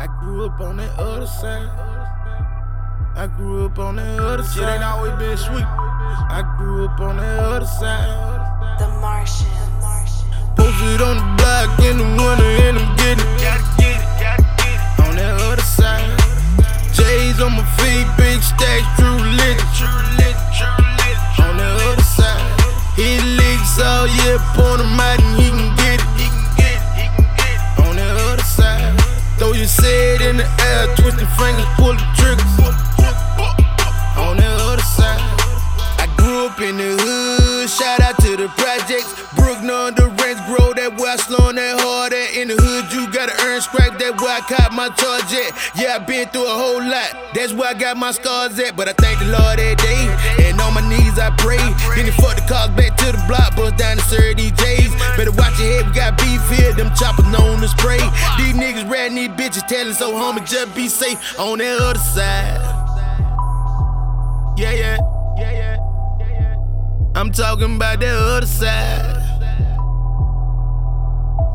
I grew up on that other side. I grew up on that other side. Shit ain't always been sweet. I grew up on that other side. The Martian. Posted on the block in the winter and I'm getting it. On that other side. J's on my feet, big stacks, true lit. On that other side. He leaks oh all year, point him out and he can Set in the air, twist your fingers, pull the Where I slowin' that hard at. In the hood, you gotta earn scrap. That where I caught my charge at. Yeah, I been through a whole lot. That's where I got my scars at. But I thank the Lord every day. And on my knees, I pray. Then he fuck the cars back to the block. Bust down the Sir DJs. Better watch your head, we got beef here. Them choppers known to spray. These niggas ratting these bitches telling so homie just be safe on that other side. Yeah, yeah. I'm talking about that other side.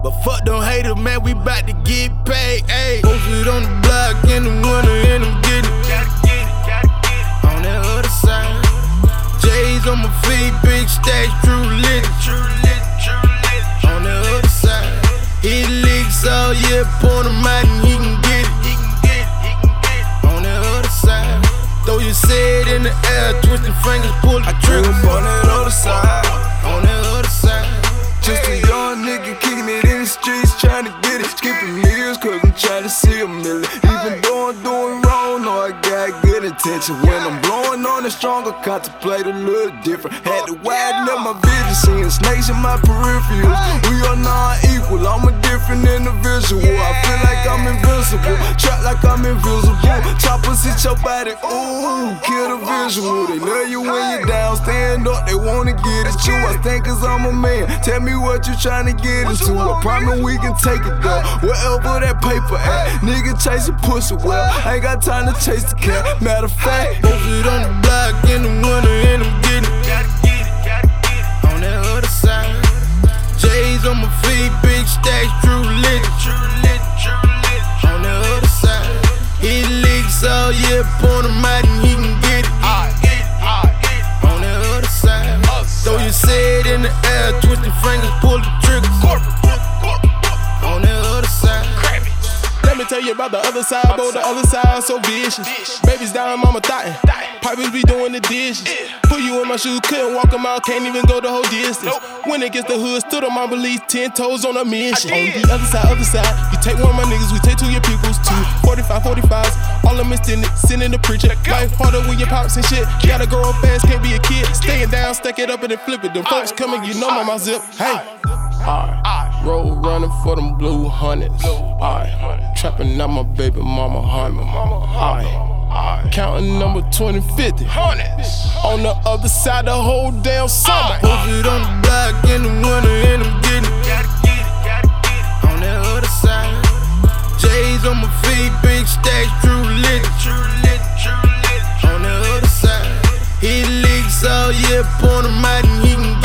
But fuck don't hate man, we bout to get paid. Ayy, posted on the block in the winter and I'm getting it. On that other side. J's on my feet, big stacks, true lit. On the other side. He leaks oh all year, point him out and he can get it. On the other side. Throw your set in the air, twist your fingers, pull the trigger. on that other side. Even though I'm doing wrong, know I got good intention. When I'm blowing on it stronger, contemplate a little different. Had to widen up my vision, seeing snakes in my peripherals. We are not equal, I'm a different individual. I feel like I'm invincible, trap like I'm invisible. Hit your body, ooh, kill the visual. They love you when you're down, stand up, they wanna get at you. I think cause I'm a man, tell me what you tryna get into. I promise we can take it though, wherever that paper at. Nigga chasing pussy, well, I ain't got time to chase the cat. Matter of fact, Posted on the block in the winter and I'm getting it. On that other side. J's on my feet, big stacks, true you about the other side, boy. The other side so vicious. Baby's down, mama thottin'. Pipers be doing the dishes. Put you in my shoes, couldn't walk 'em out, can't even go the whole distance. When it gets the hood, stood on my belief, ten toes on a mission. On the other side, other side, you take one of my niggas, we take two of your peoples, two 45, 45s, all of them extended, sending the preacher. Life harder when your pops and shit. Gotta grow up fast, can't be a kid. Staying down, stack it up and then flip it. Them folks coming, you know my zip. Hey. Alright, road running for them blue hundreds. Alright, trapping out my baby mama honey. Alright, counting number 2050. On the other side, the whole damn summer. Posted on the block in the winter and I'm getting it. On that other side. J's on my feet, big stacks, true lit. On the other side. He leaks oh all year, point him out and he can